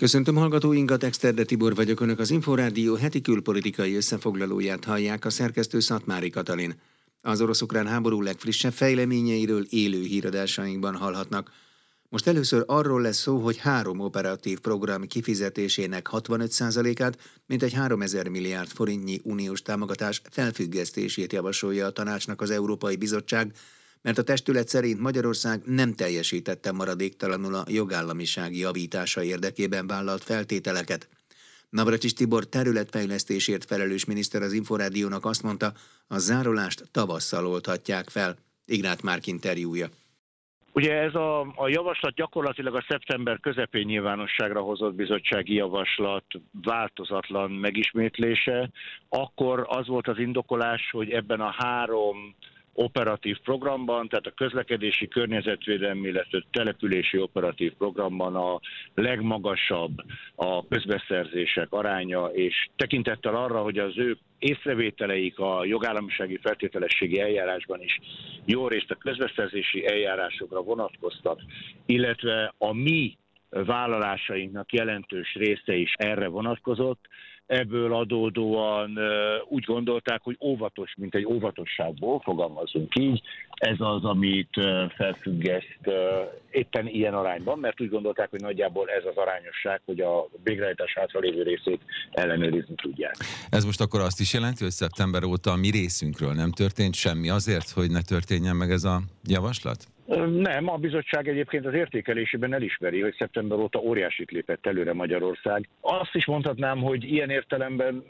Köszöntöm hallgatóinkat, Exterde Tibor vagyok, Önök az Inforádió heti külpolitikai összefoglalóját hallják a szerkesztő Szatmári Katalin. Az orosz-ukrán háború legfrissebb fejleményeiről élő híradásainkban hallhatnak. Most először arról lesz szó, hogy három operatív program kifizetésének 65%-át, mint egy 3000 milliárd forintnyi uniós támogatás felfüggesztését javasolja a tanácsnak az Európai Bizottság, mert a testület szerint Magyarország nem teljesítette maradéktalanul a jogállamiság javítása érdekében vállalt feltételeket. Navracsis Tibor területfejlesztésért felelős miniszter az Inforádiónak azt mondta, a zárolást tavasszal oldhatják fel. Ignát Márk interjúja. Ugye ez a, a javaslat gyakorlatilag a szeptember közepén nyilvánosságra hozott bizottsági javaslat változatlan megismétlése. Akkor az volt az indokolás, hogy ebben a három operatív programban, tehát a közlekedési környezetvédelmi, illetve települési operatív programban a legmagasabb a közbeszerzések aránya, és tekintettel arra, hogy az ő észrevételeik a jogállamisági feltételességi eljárásban is jó részt a közbeszerzési eljárásokra vonatkoztak, illetve a mi vállalásainknak jelentős része is erre vonatkozott, ebből adódóan úgy gondolták, hogy óvatos, mint egy óvatosságból, fogalmazunk így, ez az, amit felfüggeszt éppen ilyen arányban, mert úgy gondolták, hogy nagyjából ez az arányosság, hogy a végrehajtás hátralévő részét ellenőrizni tudják. Ez most akkor azt is jelenti, hogy szeptember óta a mi részünkről nem történt semmi azért, hogy ne történjen meg ez a javaslat? Nem, a bizottság egyébként az értékelésében elismeri, hogy szeptember óta óriásit lépett előre Magyarország. Azt is mondhatnám, hogy ilyen értelemben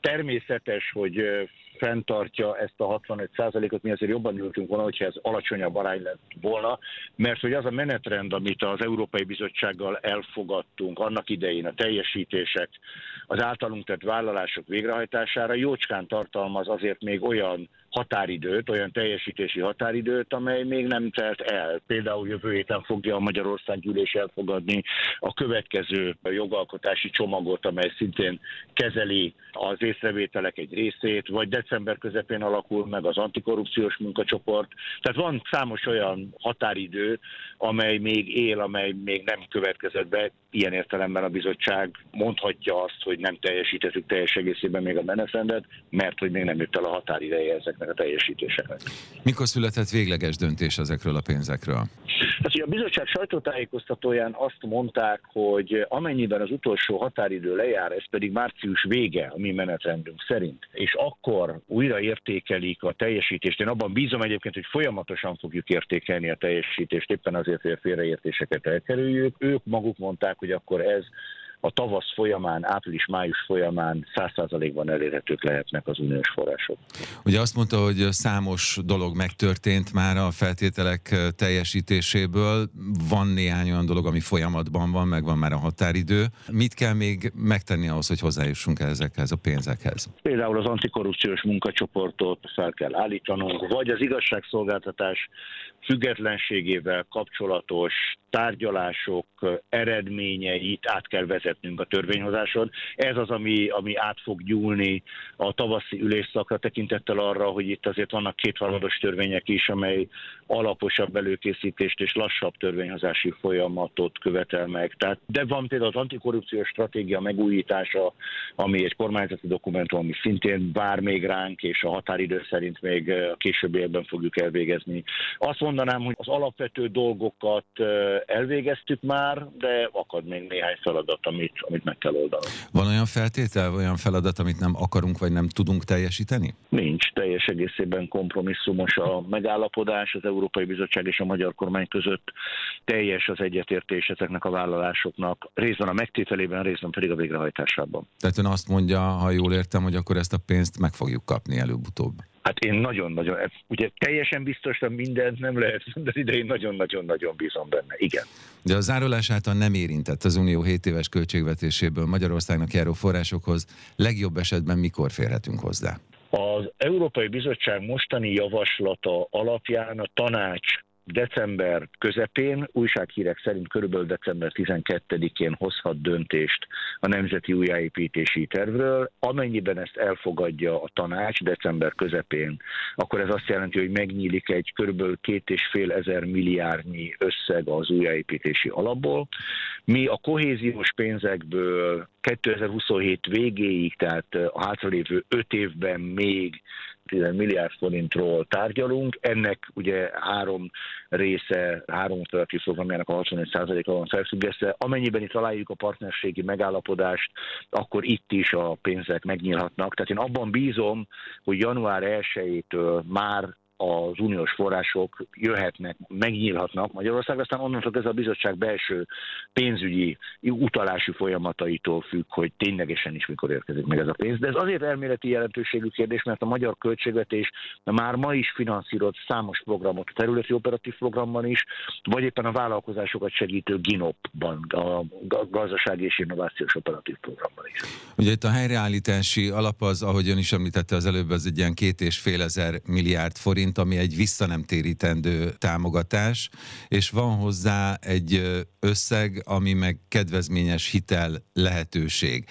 természetes, hogy fenntartja ezt a 65%-ot, mi azért jobban ültünk volna, hogyha ez alacsonyabb arány lett volna, mert hogy az a menetrend, amit az Európai Bizottsággal elfogadtunk annak idején, a teljesítések, az általunk tett vállalások végrehajtására jócskán tartalmaz azért még olyan határidőt, olyan teljesítési határidőt, amely még nem telt el. Például jövő héten fogja a Magyarország gyűlés elfogadni a következő jogalkotási csomagot, amely szintén kezeli az észrevételek egy részét, vagy december közepén alakul meg az antikorrupciós munkacsoport. Tehát van számos olyan határidő, amely még él, amely még nem következett be. Ilyen értelemben a bizottság mondhatja azt, hogy nem teljesítettük teljes egészében még a menetrendet, mert hogy még nem jött el a határideje ezeknek a teljesítéseknek. Mikor született végleges döntés ezekről a pénzekről? Hát, a bizottság sajtótájékoztatóján azt mondták, hogy amennyiben az utolsó határidő lejár, ez pedig március vége a mi menetrendünk szerint, és akkor újra értékelik a teljesítést. Én abban bízom egyébként, hogy folyamatosan fogjuk értékelni a teljesítést, éppen azért, hogy a félreértéseket elkerüljük. Ők maguk mondták, hogy akkor ez a tavasz folyamán, április-május folyamán 100%-ban elérhetők lehetnek az uniós források. Ugye azt mondta, hogy számos dolog megtörtént már a feltételek teljesítéséből, van néhány olyan dolog, ami folyamatban van, meg van már a határidő. Mit kell még megtenni ahhoz, hogy hozzájussunk ezekhez a pénzekhez? Például az antikorrupciós munkacsoportot fel kell állítanunk, vagy az igazságszolgáltatás függetlenségével kapcsolatos tárgyalások eredményeit át kell vezetnünk a törvényhozáson. Ez az, ami, ami át fog gyúlni a tavaszi ülésszakra tekintettel arra, hogy itt azért vannak kétharmados törvények is, amely alaposabb előkészítést és lassabb törvényhozási folyamatot követel meg. Tehát, de van például az antikorrupciós stratégia megújítása, ami egy kormányzati dokumentum, ami szintén vár még ránk, és a határidő szerint még a későbbi évben fogjuk elvégezni. Azt mondanám, hogy az alapvető dolgokat elvégeztük már, de akad még néhány feladat, amit, amit meg kell oldani. Van olyan feltétel, olyan feladat, amit nem akarunk vagy nem tudunk teljesíteni? Nincs. Teljes egészében kompromisszumos a megállapodás az Európai Bizottság és a magyar kormány között. Teljes az egyetértés ezeknek a vállalásoknak, részben a megtételében, részben pedig a végrehajtásában. Tehát ön azt mondja, ha jól értem, hogy akkor ezt a pénzt meg fogjuk kapni előbb-utóbb. Hát én nagyon-nagyon, ugye teljesen biztosan mindent nem lehet mondani, de én nagyon-nagyon-nagyon bízom benne, igen. De a zárolás által nem érintett az Unió 7 éves költségvetéséből Magyarországnak járó forrásokhoz legjobb esetben mikor férhetünk hozzá? Az Európai Bizottság mostani javaslata alapján a tanács december közepén, újsághírek szerint körülbelül december 12-én hozhat döntést a Nemzeti Újjáépítési Tervről. Amennyiben ezt elfogadja a tanács december közepén, akkor ez azt jelenti, hogy megnyílik egy körülbelül két és fél ezer milliárdnyi összeg az újjáépítési alapból. Mi a kohéziós pénzekből 2027 végéig, tehát a hátralévő öt évben még 10 milliárd forintról tárgyalunk. Ennek ugye három része, három operatív programjának a 65%-a van felfüggesztve. Amennyiben itt találjuk a partnerségi megállapodást, akkor itt is a pénzek megnyílhatnak. Tehát én abban bízom, hogy január 1-től már az uniós források jöhetnek, megnyílhatnak Magyarország, aztán onnantól ez a bizottság belső pénzügyi utalási folyamataitól függ, hogy ténylegesen is mikor érkezik meg ez a pénz. De ez azért elméleti jelentőségű kérdés, mert a magyar költségvetés már ma is finanszíroz számos programot, a területi operatív programban is, vagy éppen a vállalkozásokat segítő GINOP-ban, a gazdasági és innovációs operatív programban is. Ugye itt a helyreállítási alap az, ahogy ön is említette az előbb, az egy ilyen két és fél ezer milliárd forint, forint, ami egy visszanemtérítendő támogatás, és van hozzá egy összeg, ami meg kedvezményes hitel lehetőség.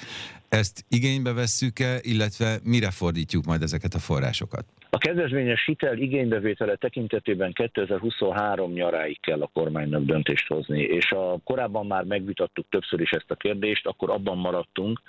Ezt igénybe vesszük-e, illetve mire fordítjuk majd ezeket a forrásokat? A kedvezményes hitel igénybevétele tekintetében 2023 nyaráig kell a kormánynak döntést hozni, és a korábban már megvitattuk többször is ezt a kérdést, akkor abban maradtunk,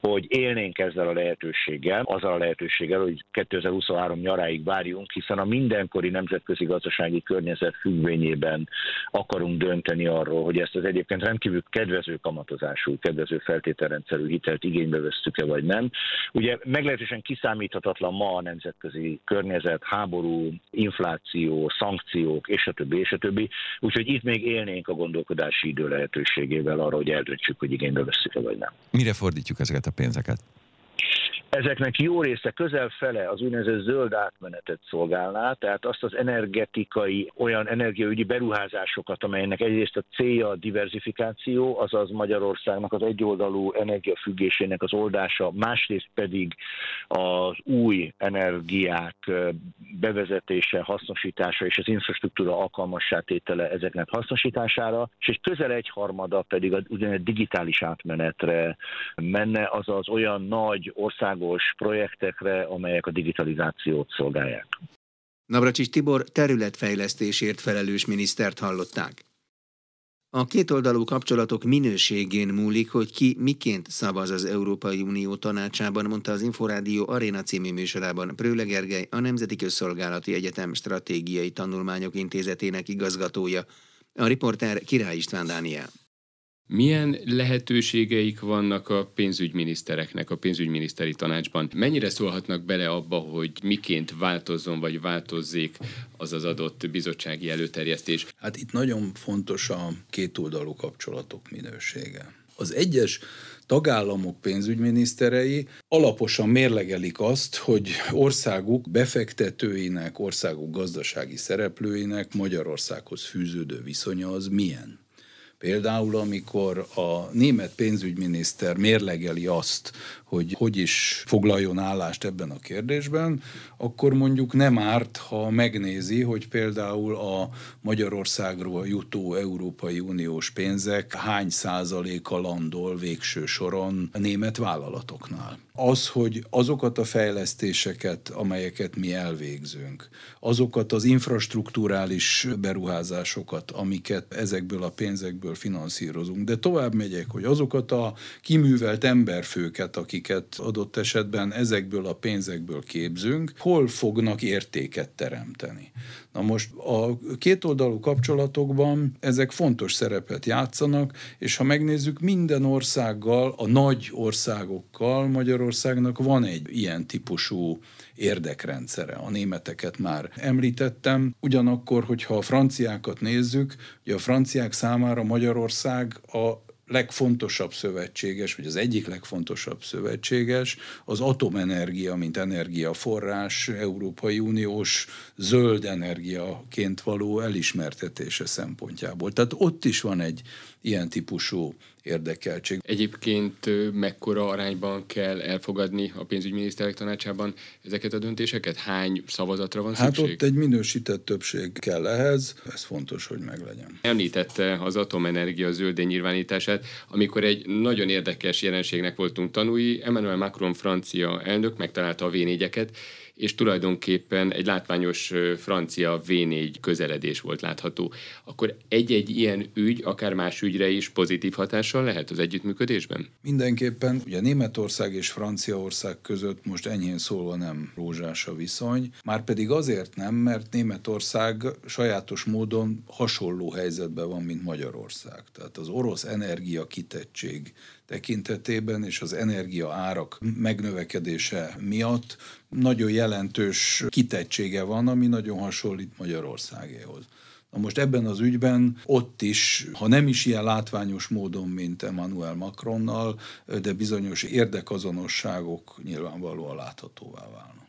hogy élnénk ezzel a lehetőséggel, azzal a lehetőséggel, hogy 2023 nyaráig várjunk, hiszen a mindenkori nemzetközi gazdasági környezet függvényében akarunk dönteni arról, hogy ezt az egyébként rendkívül kedvező kamatozású, kedvező feltételrendszerű hitelt igénybe vesszük-e vagy nem. Ugye meglehetősen kiszámíthatatlan ma a nemzetközi környezet, háború, infláció, szankciók, és a többi, és a többi. Úgyhogy itt még élnénk a gondolkodási idő lehetőségével arra, hogy eldöntsük, hogy igénybe veszük-e vagy nem. Mire fordítjuk ezeket a pénzeket? Ezeknek jó része közel fele az úgynevezett zöld átmenetet szolgálná, tehát azt az energetikai, olyan energiaügyi beruházásokat, amelynek egyrészt a célja a diversifikáció, azaz Magyarországnak az egyoldalú energiafüggésének az oldása, másrészt pedig az új energiák bevezetése, hasznosítása és az infrastruktúra alkalmassá tétele ezeknek hasznosítására, és egy közel egyharmada pedig a digitális átmenetre menne, azaz olyan nagy országos országos projektekre, amelyek a digitalizációt szolgálják. Navracsis Tibor területfejlesztésért felelős minisztert hallották. A kétoldalú kapcsolatok minőségén múlik, hogy ki miként szavaz az Európai Unió tanácsában, mondta az Inforádió Aréna című műsorában Prőle Gergely, a Nemzeti Közszolgálati Egyetem Stratégiai Tanulmányok Intézetének igazgatója. A riporter Király István Dániel. Milyen lehetőségeik vannak a pénzügyminisztereknek a pénzügyminiszteri tanácsban? Mennyire szólhatnak bele abba, hogy miként változzon vagy változzék az az adott bizottsági előterjesztés? Hát itt nagyon fontos a kétoldalú kapcsolatok minősége. Az egyes tagállamok pénzügyminiszterei alaposan mérlegelik azt, hogy országuk befektetőinek, országuk gazdasági szereplőinek Magyarországhoz fűződő viszonya az milyen. Például, amikor a német pénzügyminiszter mérlegeli azt, hogy hogy is foglaljon állást ebben a kérdésben, akkor mondjuk nem árt, ha megnézi, hogy például a Magyarországról jutó Európai Uniós pénzek hány százaléka landol végső soron a német vállalatoknál. Az, hogy azokat a fejlesztéseket, amelyeket mi elvégzünk, azokat az infrastruktúrális beruházásokat, amiket ezekből a pénzekből finanszírozunk, de tovább megyek, hogy azokat a kiművelt emberfőket, akik akiket adott esetben ezekből a pénzekből képzünk, hol fognak értéket teremteni. Na most a kétoldalú kapcsolatokban ezek fontos szerepet játszanak, és ha megnézzük minden országgal, a nagy országokkal, Magyarországnak van egy ilyen típusú érdekrendszere. A németeket már említettem. Ugyanakkor, hogyha a franciákat nézzük, ugye a franciák számára Magyarország a legfontosabb szövetséges, vagy az egyik legfontosabb szövetséges az atomenergia, mint energiaforrás, Európai Uniós zöld energiaként való elismertetése szempontjából. Tehát ott is van egy ilyen típusú érdekeltség. Egyébként mekkora arányban kell elfogadni a pénzügyminiszterek tanácsában ezeket a döntéseket? Hány szavazatra van hát szükség? Hát ott egy minősített többség kell ehhez, ez fontos, hogy meglegyen. Említette az atomenergia zöldén nyilvánítását, amikor egy nagyon érdekes jelenségnek voltunk tanúi. Emmanuel Macron francia elnök megtalálta a v és tulajdonképpen egy látványos francia V4 közeledés volt látható. Akkor egy-egy ilyen ügy, akár más ügyre is pozitív hatással lehet az együttműködésben? Mindenképpen, ugye Németország és Franciaország között most enyhén szólva nem rózsás a viszony, már pedig azért nem, mert Németország sajátos módon hasonló helyzetben van, mint Magyarország. Tehát az orosz energia kitettség tekintetében és az energia árak megnövekedése miatt nagyon jelentős kitettsége van, ami nagyon hasonlít Magyarországéhoz. Na most ebben az ügyben ott is, ha nem is ilyen látványos módon, mint Emmanuel Macronnal, de bizonyos érdekazonosságok nyilvánvalóan láthatóvá válnak.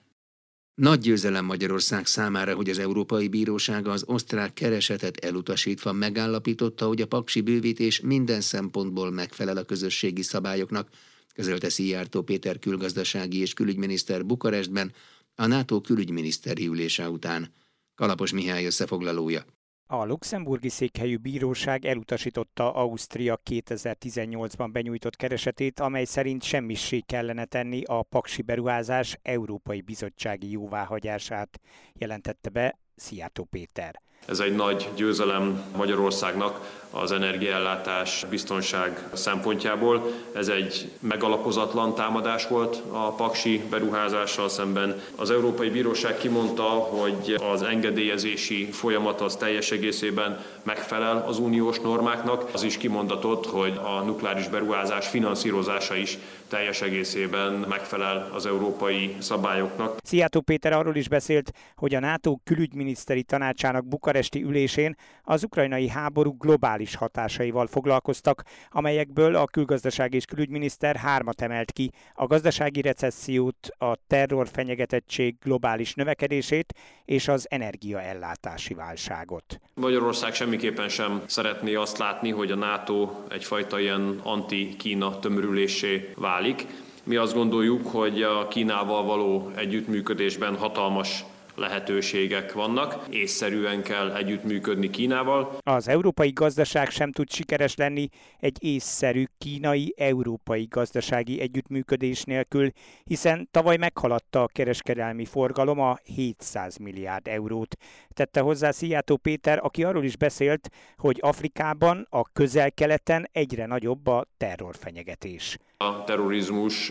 Nagy győzelem Magyarország számára, hogy az Európai Bíróság az osztrák keresetet elutasítva megállapította, hogy a paksi bővítés minden szempontból megfelel a közösségi szabályoknak, közölte Szijjártó Péter külgazdasági és külügyminiszter Bukarestben a NATO külügyminiszteri ülése után. Kalapos Mihály összefoglalója. A luxemburgi székhelyű bíróság elutasította Ausztria 2018-ban benyújtott keresetét, amely szerint semmissé kellene tenni a paksi beruházás Európai Bizottsági jóváhagyását, jelentette be Szijjártó Péter. Ez egy nagy győzelem Magyarországnak az energiaellátás biztonság szempontjából. Ez egy megalapozatlan támadás volt a paksi beruházással szemben. Az Európai Bíróság kimondta, hogy az engedélyezési folyamat az teljes egészében megfelel az uniós normáknak. Az is kimondatott, hogy a nukleáris beruházás finanszírozása is teljes egészében megfelel az európai szabályoknak. Szijjártó Péter arról is beszélt, hogy a NATO külügyminiszteri tanácsának bukaresti ülésén az ukrajnai háború globális hatásaival foglalkoztak, amelyekből a külgazdaság és külügyminiszter hármat emelt ki, a gazdasági recessziót, a terrorfenyegetettség globális növekedését és az energiaellátási válságot. Magyarország semmiképpen sem szeretné azt látni, hogy a NATO egyfajta ilyen anti-Kína tömörülésé válik. Mi azt gondoljuk, hogy a Kínával való együttműködésben hatalmas lehetőségek vannak. Észszerűen kell együttműködni Kínával. Az európai gazdaság sem tud sikeres lenni egy észszerű kínai-európai gazdasági együttműködés nélkül, hiszen tavaly meghaladta a kereskedelmi forgalom a 700 milliárd eurót. Tette hozzá Szijjátó Péter, aki arról is beszélt, hogy Afrikában, a közel-keleten egyre nagyobb a terrorfenyegetés. A terrorizmus,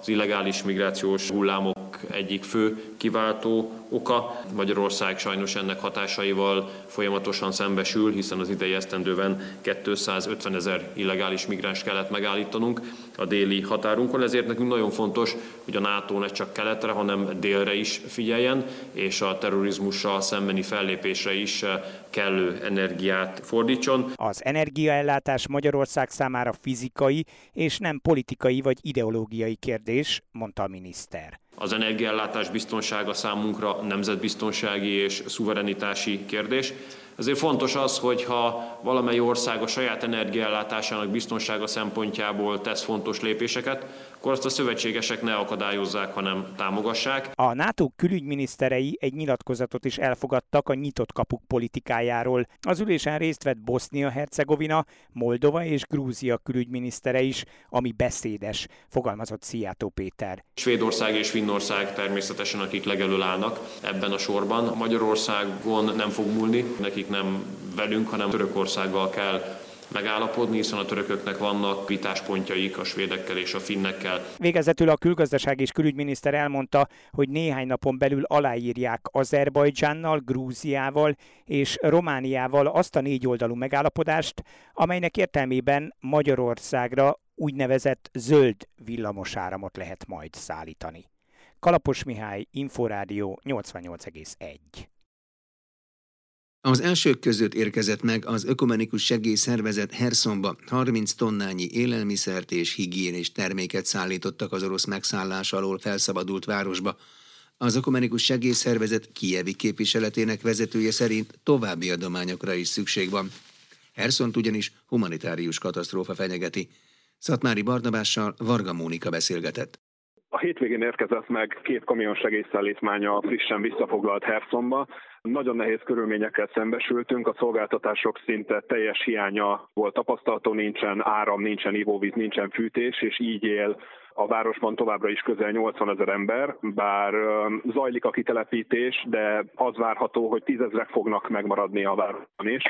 az illegális migrációs hullámok egyik fő kiváltó oka. Magyarország sajnos ennek hatásaival folyamatosan szembesül, hiszen az idei esztendőben 250 ezer illegális migráns kellett megállítanunk a déli határunkon, ezért nekünk nagyon fontos, hogy a NATO ne csak keletre, hanem délre is figyeljen, és a terrorizmussal szembeni fellépésre is kellő energiát fordítson. Az energiaellátás Magyarország számára fizikai és nem politikai vagy ideológiai kérdés, mondta a miniszter. Az energiaellátás biztonsága számunkra nemzetbiztonsági és szuverenitási kérdés. Ezért fontos az, hogyha valamely ország a saját energiaellátásának biztonsága szempontjából tesz fontos lépéseket, akkor azt a szövetségesek ne akadályozzák, hanem támogassák. A NATO külügyminiszterei egy nyilatkozatot is elfogadtak a nyitott kapuk politikájáról. Az ülésen részt vett Bosznia-Hercegovina, Moldova és Grúzia külügyminisztere is, ami beszédes, fogalmazott Szijjátó Péter. Svédország és Finnország természetesen, akik legelől állnak ebben a sorban. Magyarországon nem fog múlni, nekik nem velünk, hanem Törökországgal kell megállapodni, hiszen a törököknek vannak vitáspontjaik a svédekkel és a finnekkel. Végezetül a külgazdaság és külügyminiszter elmondta, hogy néhány napon belül aláírják Azerbajdzsánnal, Grúziával és Romániával azt a négy oldalú megállapodást, amelynek értelmében Magyarországra úgynevezett zöld villamosáramot lehet majd szállítani. Kalapos Mihály, Inforádió 88,1. Az elsők között érkezett meg az ökumenikus segélyszervezet Hersonba 30 tonnányi élelmiszert és higiénés terméket szállítottak az orosz megszállás alól felszabadult városba. Az ökumenikus segélyszervezet kievi képviseletének vezetője szerint további adományokra is szükség van. Herszont ugyanis humanitárius katasztrófa fenyegeti. Szatmári Barnabással Varga Mónika beszélgetett. A hétvégén érkezett meg két kamion segélyszállítmánya frissen visszafoglalt Herszonba. Nagyon nehéz körülményekkel szembesültünk, a szolgáltatások szinte teljes hiánya volt tapasztalható, nincsen áram, nincsen ivóvíz, nincsen fűtés, és így él a városban továbbra is közel 80 ezer ember, bár zajlik a kitelepítés, de az várható, hogy tízezrek fognak megmaradni a városban is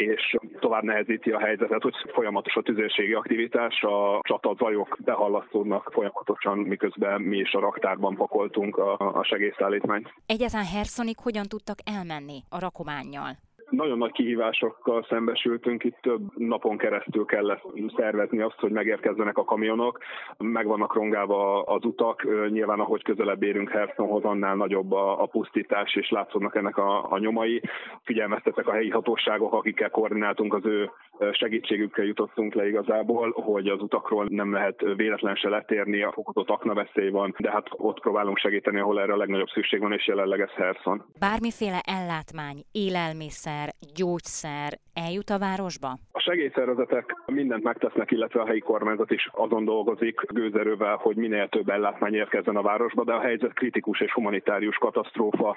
és tovább nehezíti a helyzetet, hogy folyamatos a tüzérségi aktivitás, a csatazajok behallasztódnak folyamatosan, miközben mi is a raktárban pakoltunk a, a segélyszállítmányt. Egyáltalán Hersonig hogyan tudtak elmenni a rakományjal? Nagyon nagy kihívásokkal szembesültünk, itt több napon keresztül kellett szervezni azt, hogy megérkezzenek a kamionok, meg vannak rongálva az utak, nyilván ahogy közelebb érünk Hersonhoz, annál nagyobb a, pusztítás, és látszódnak ennek a, a nyomai. Figyelmeztetek a helyi hatóságok, akikkel koordináltunk, az ő segítségükkel jutottunk le igazából, hogy az utakról nem lehet véletlen se letérni, a fokozott aknaveszély van, de hát ott próbálunk segíteni, ahol erre a legnagyobb szükség van, és jelenleg ez Herson. Bármiféle ellátmány, élelmiszer, gyógyszer eljut a városba? A segélyszervezetek mindent megtesznek, illetve a helyi kormányzat is azon dolgozik gőzerővel, hogy minél több ellátmány érkezzen a városba, de a helyzet kritikus és humanitárius katasztrófa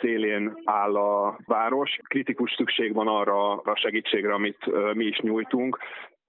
szélén áll a város. Kritikus szükség van arra a segítségre, amit mi is nyújtunk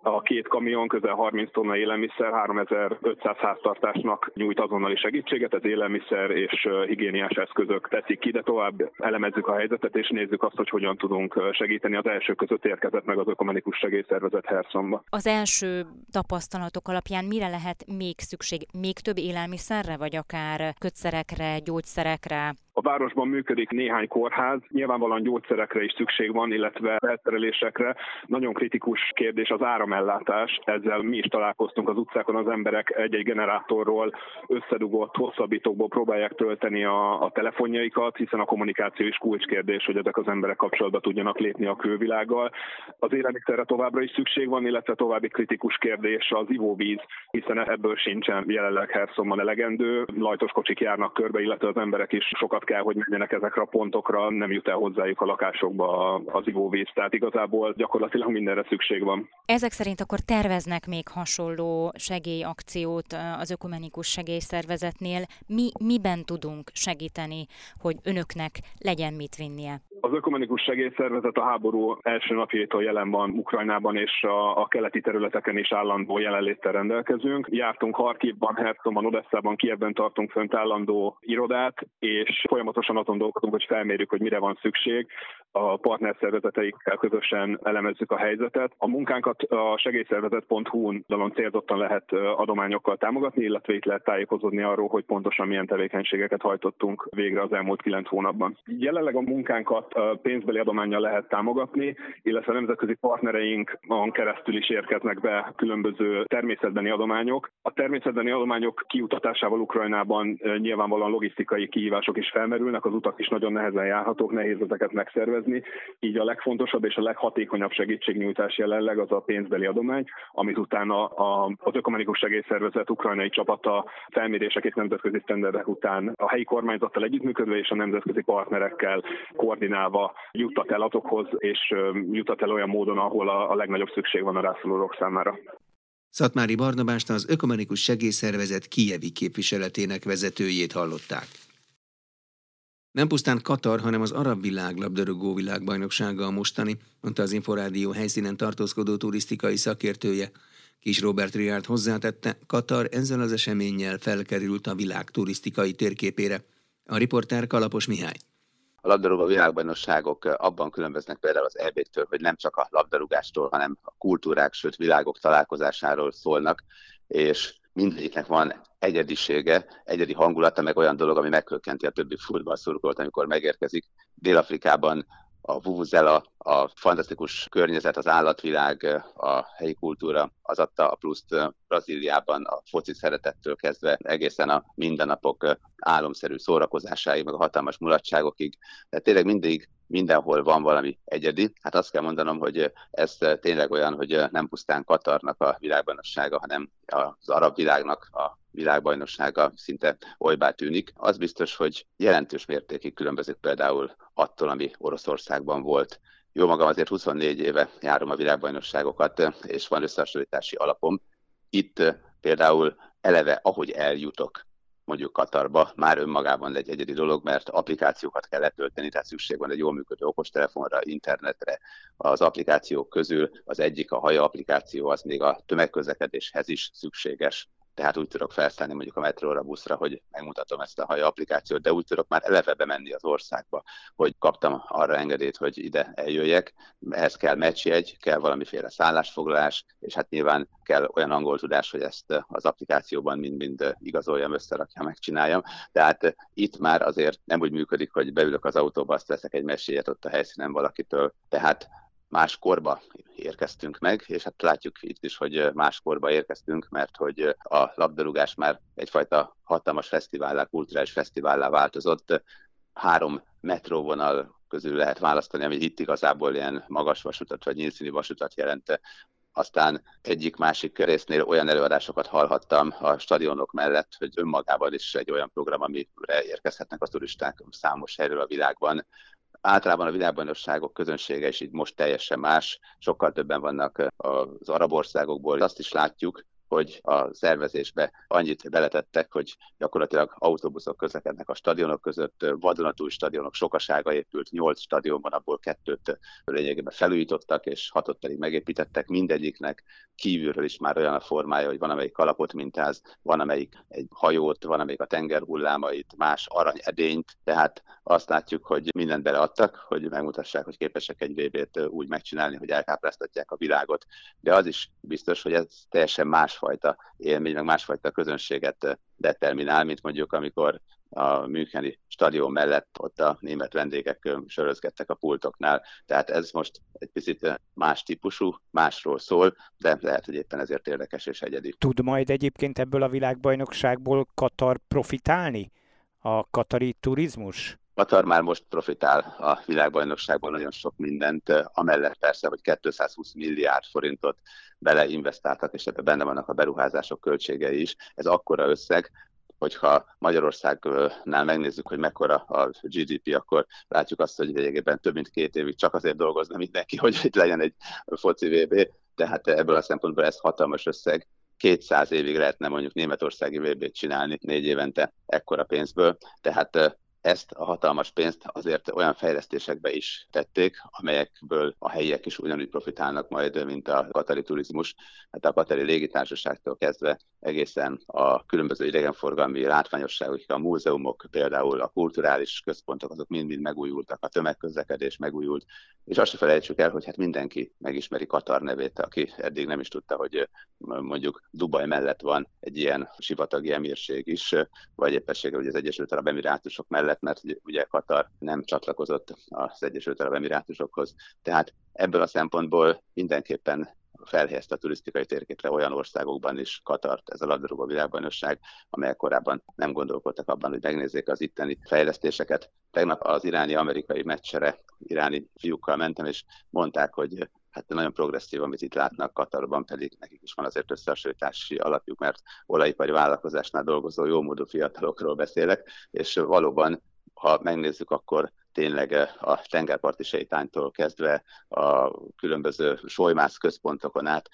a két kamion közel 30 tonna élelmiszer 3500 háztartásnak nyújt azonnali segítséget, ez élelmiszer és higiéniás eszközök teszik ki, de tovább elemezzük a helyzetet és nézzük azt, hogy hogyan tudunk segíteni. Az első között érkezett meg az ökumenikus segélyszervezet Herszonba. Az első tapasztalatok alapján mire lehet még szükség? Még több élelmiszerre, vagy akár kötszerekre, gyógyszerekre? A városban működik néhány kórház, nyilvánvalóan gyógyszerekre is szükség van, illetve felszerelésekre. Nagyon kritikus kérdés az áramellátás, ezzel mi is találkoztunk az utcákon, az emberek egy-egy generátorról összedugott hosszabbítókból próbálják tölteni a, a telefonjaikat, hiszen a kommunikáció is kulcskérdés, hogy ezek az emberek kapcsolatba tudjanak lépni a külvilággal. Az élelmiszerre továbbra is szükség van, illetve további kritikus kérdés az ivóvíz, hiszen ebből sincsen jelenleg Herszonban elegendő. Lajtos kocsik járnak körbe, illetve az emberek is sokat kell, hogy menjenek ezekre a pontokra, nem jut el hozzájuk a lakásokba az ivóvíz. Tehát igazából gyakorlatilag mindenre szükség van. Ezek szerint akkor terveznek még hasonló segélyakciót az ökumenikus segélyszervezetnél. Mi miben tudunk segíteni, hogy önöknek legyen mit vinnie? Az ökumenikus segélyszervezet a háború első napjaitól jelen van Ukrajnában és a, a keleti területeken is állandó jelenléttel rendelkezünk. Jártunk Harkivban, Herzonban, Odesszában, Kievben tartunk fönt állandó irodát, és folyamatosan azon dolgozunk, hogy felmérjük, hogy mire van szükség. A partnerszervezeteikkel közösen elemezzük a helyzetet. A munkánkat a segélyszervezet.hu-n dalon célzottan lehet adományokkal támogatni, illetve itt lehet tájékozódni arról, hogy pontosan milyen tevékenységeket hajtottunk végre az elmúlt kilenc hónapban. Jelenleg a munkánkat pénzbeli adományjal lehet támogatni, illetve nemzetközi partnereinkon keresztül is érkeznek be különböző természetbeni adományok. A természetbeni adományok kiutatásával Ukrajnában nyilvánvalóan logisztikai kihívások is felmerülnek, az utak is nagyon nehezen járhatók, nehéz ezeket megszervezni, így a legfontosabb és a leghatékonyabb segítségnyújtás jelenleg az a pénzbeli adomány, amit utána a, az Ökumenikus Segélyszervezet ukrajnai csapata felmérések és nemzetközi sztenderdek után a helyi kormányzattal együttműködve és a nemzetközi partnerekkel koordinál koordinálva juttat el azokhoz, és juttat el olyan módon, ahol a, a legnagyobb szükség van a rászorulók számára. Szatmári Barnabást az Ökumenikus Segélyszervezet Kijevi képviseletének vezetőjét hallották. Nem pusztán Katar, hanem az arab világ labdarúgó világbajnoksága a mostani, mondta az Inforádió helyszínen tartózkodó turisztikai szakértője. Kis Robert Riard hozzátette, Katar ezzel az eseménnyel felkerült a világ turisztikai térképére. A riporter Kalapos Mihály. A labdarúgó világbajnokságok abban különböznek például az EB-től, hogy nem csak a labdarúgástól, hanem a kultúrák, sőt világok találkozásáról szólnak, és mindegyiknek van egyedisége, egyedi hangulata, meg olyan dolog, ami megkökkenti a többi futballszurkolót, amikor megérkezik. Dél-Afrikában a vuvuzela, a fantasztikus környezet, az állatvilág, a helyi kultúra, az adta a pluszt Brazíliában a foci szeretettől kezdve egészen a mindennapok álomszerű szórakozásáig, meg a hatalmas mulatságokig. Tehát tényleg mindig mindenhol van valami egyedi. Hát azt kell mondanom, hogy ez tényleg olyan, hogy nem pusztán Katarnak a világbajnoksága, hanem az arab világnak a világbajnoksága szinte olybá tűnik. Az biztos, hogy jelentős mértékig különbözik például attól, ami Oroszországban volt Jó magam azért 24 éve járom a világbajnokságokat, és van összehasonlítási alapom. Itt például eleve, ahogy eljutok mondjuk Katarba, már önmagában egy egyedi dolog, mert applikációkat kell letölteni, tehát szükség van egy jól működő okostelefonra, internetre. Az applikációk közül az egyik a haja applikáció, az még a tömegközlekedéshez is szükséges tehát úgy tudok felszállni mondjuk a metróra, buszra, hogy megmutatom ezt a haja applikációt, de úgy tudok már eleve bemenni az országba, hogy kaptam arra engedélyt, hogy ide eljöjjek. Ehhez kell meccsjegy, kell valamiféle szállásfoglalás, és hát nyilván kell olyan angol tudás, hogy ezt az applikációban mind-mind igazoljam, összerakjam, megcsináljam. Tehát itt már azért nem úgy működik, hogy beülök az autóba, azt veszek egy mesélyet ott a helyszínen valakitől. Tehát más korba érkeztünk meg, és hát látjuk itt is, hogy más korba érkeztünk, mert hogy a labdarúgás már egyfajta hatalmas fesztivállá, kulturális fesztivállá változott. Három metróvonal közül lehet választani, ami itt igazából ilyen magas vasutat vagy nyílszínű vasutat jelent. Aztán egyik-másik résznél olyan előadásokat hallhattam a stadionok mellett, hogy önmagában is egy olyan program, amire érkezhetnek a turisták számos helyről a világban, általában a világbajnokságok közönsége is így most teljesen más, sokkal többen vannak az arab országokból. Azt is látjuk, hogy a szervezésbe annyit beletettek, hogy gyakorlatilag autóbuszok közlekednek a stadionok között, vadonatúj stadionok sokasága épült, nyolc stadionban, abból kettőt lényegében felújítottak, és hatot pedig megépítettek, mindegyiknek kívülről is már olyan a formája, hogy van amelyik kalapot mintáz, van amelyik egy hajót, van amelyik a tenger hullámait, más arany edényt, tehát azt látjuk, hogy mindent beleadtak, hogy megmutassák, hogy képesek egy VB-t úgy megcsinálni, hogy elkápráztatják a világot. De az is biztos, hogy ez teljesen másfajta élmény, meg másfajta közönséget determinál, mint mondjuk amikor a Müncheni stadion mellett ott a német vendégek sörözgettek a pultoknál. Tehát ez most egy picit más típusú, másról szól, de lehet, hogy éppen ezért érdekes és egyedi. Tud majd egyébként ebből a világbajnokságból Katar profitálni? A katari turizmus? Katar már most profitál a világbajnokságból nagyon sok mindent, amellett persze, hogy 220 milliárd forintot beleinvestáltak, és ebben benne vannak a beruházások költségei is. Ez akkora összeg, hogyha Magyarországnál megnézzük, hogy mekkora a GDP, akkor látjuk azt, hogy egyébként több mint két évig csak azért dolgozna mindenki, hogy itt legyen egy foci VB, tehát ebből a szempontból ez hatalmas összeg, 200 évig lehetne mondjuk németországi VB-t csinálni négy évente ekkora pénzből, tehát ezt a hatalmas pénzt azért olyan fejlesztésekbe is tették, amelyekből a helyiek is ugyanúgy profitálnak majd, mint a katari turizmus. Hát a katari légitársaságtól kezdve egészen a különböző idegenforgalmi látványosságok, a múzeumok, például a kulturális központok, azok mind-mind megújultak, a tömegközlekedés megújult, és azt se felejtsük el, hogy hát mindenki megismeri Katar nevét, aki eddig nem is tudta, hogy mondjuk Dubaj mellett van egy ilyen sivatagi emírség is, vagy éppességgel, hogy az Egyesült Arab Emirátusok mellett mellett, mert ugye Katar nem csatlakozott az Egyesült Arab Emirátusokhoz. Tehát ebből a szempontból mindenképpen felhelyezte a turisztikai térképre olyan országokban is Katart, ez a labdarúgó világbajnokság, amelyek korábban nem gondolkodtak abban, hogy megnézzék az itteni fejlesztéseket. Tegnap az iráni-amerikai meccsere iráni fiúkkal mentem, és mondták, hogy hát nagyon progresszív, amit itt látnak Katarban, pedig nekik is van azért összehasonlítási alapjuk, mert olajipari vállalkozásnál dolgozó jómódú fiatalokról beszélek, és valóban, ha megnézzük, akkor tényleg a tengerparti sétánytól kezdve a különböző solymász központokon át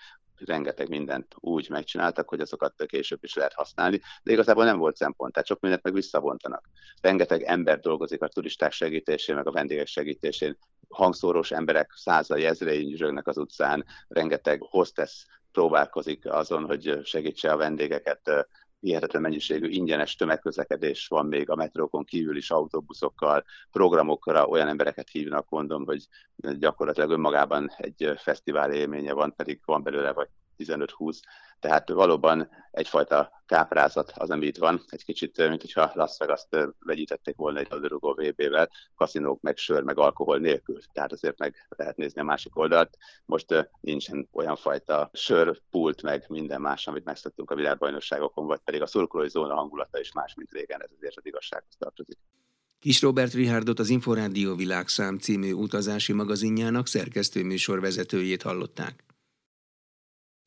rengeteg mindent úgy megcsináltak, hogy azokat később is lehet használni, de igazából nem volt szempont, tehát sok mindent meg visszavontanak. Rengeteg ember dolgozik a turisták segítésén, meg a vendégek segítésén, hangszórós emberek százai, ezrei nyüzsögnek az utcán, rengeteg hostess próbálkozik azon, hogy segítse a vendégeket hihetetlen mennyiségű ingyenes tömegközlekedés van még a metrókon kívül is autóbuszokkal, programokra olyan embereket hívnak, mondom, hogy gyakorlatilag önmagában egy fesztivál élménye van, pedig van belőle vagy 15-20, tehát valóban egyfajta káprázat az, ami itt van, egy kicsit, mint hogyha Las Vegas-t vegyítették volna egy labdarúgó VB-vel, kaszinók meg sör, meg alkohol nélkül, tehát azért meg lehet nézni a másik oldalt. Most nincsen olyan fajta sör, pult, meg minden más, amit megszoktunk a világbajnokságokon, vagy pedig a szurkolói zóna hangulata is más, mint régen, ez azért az igazsághoz tartozik. Kis Robert Richardot az Inforádió világszám című utazási magazinjának szerkesztő műsorvezetőjét hallották.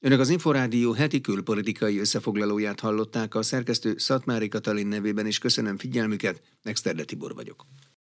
Önök az Inforádió heti külpolitikai összefoglalóját hallották a szerkesztő Szatmári Katalin nevében is köszönöm figyelmüket, Exterde Tibor vagyok.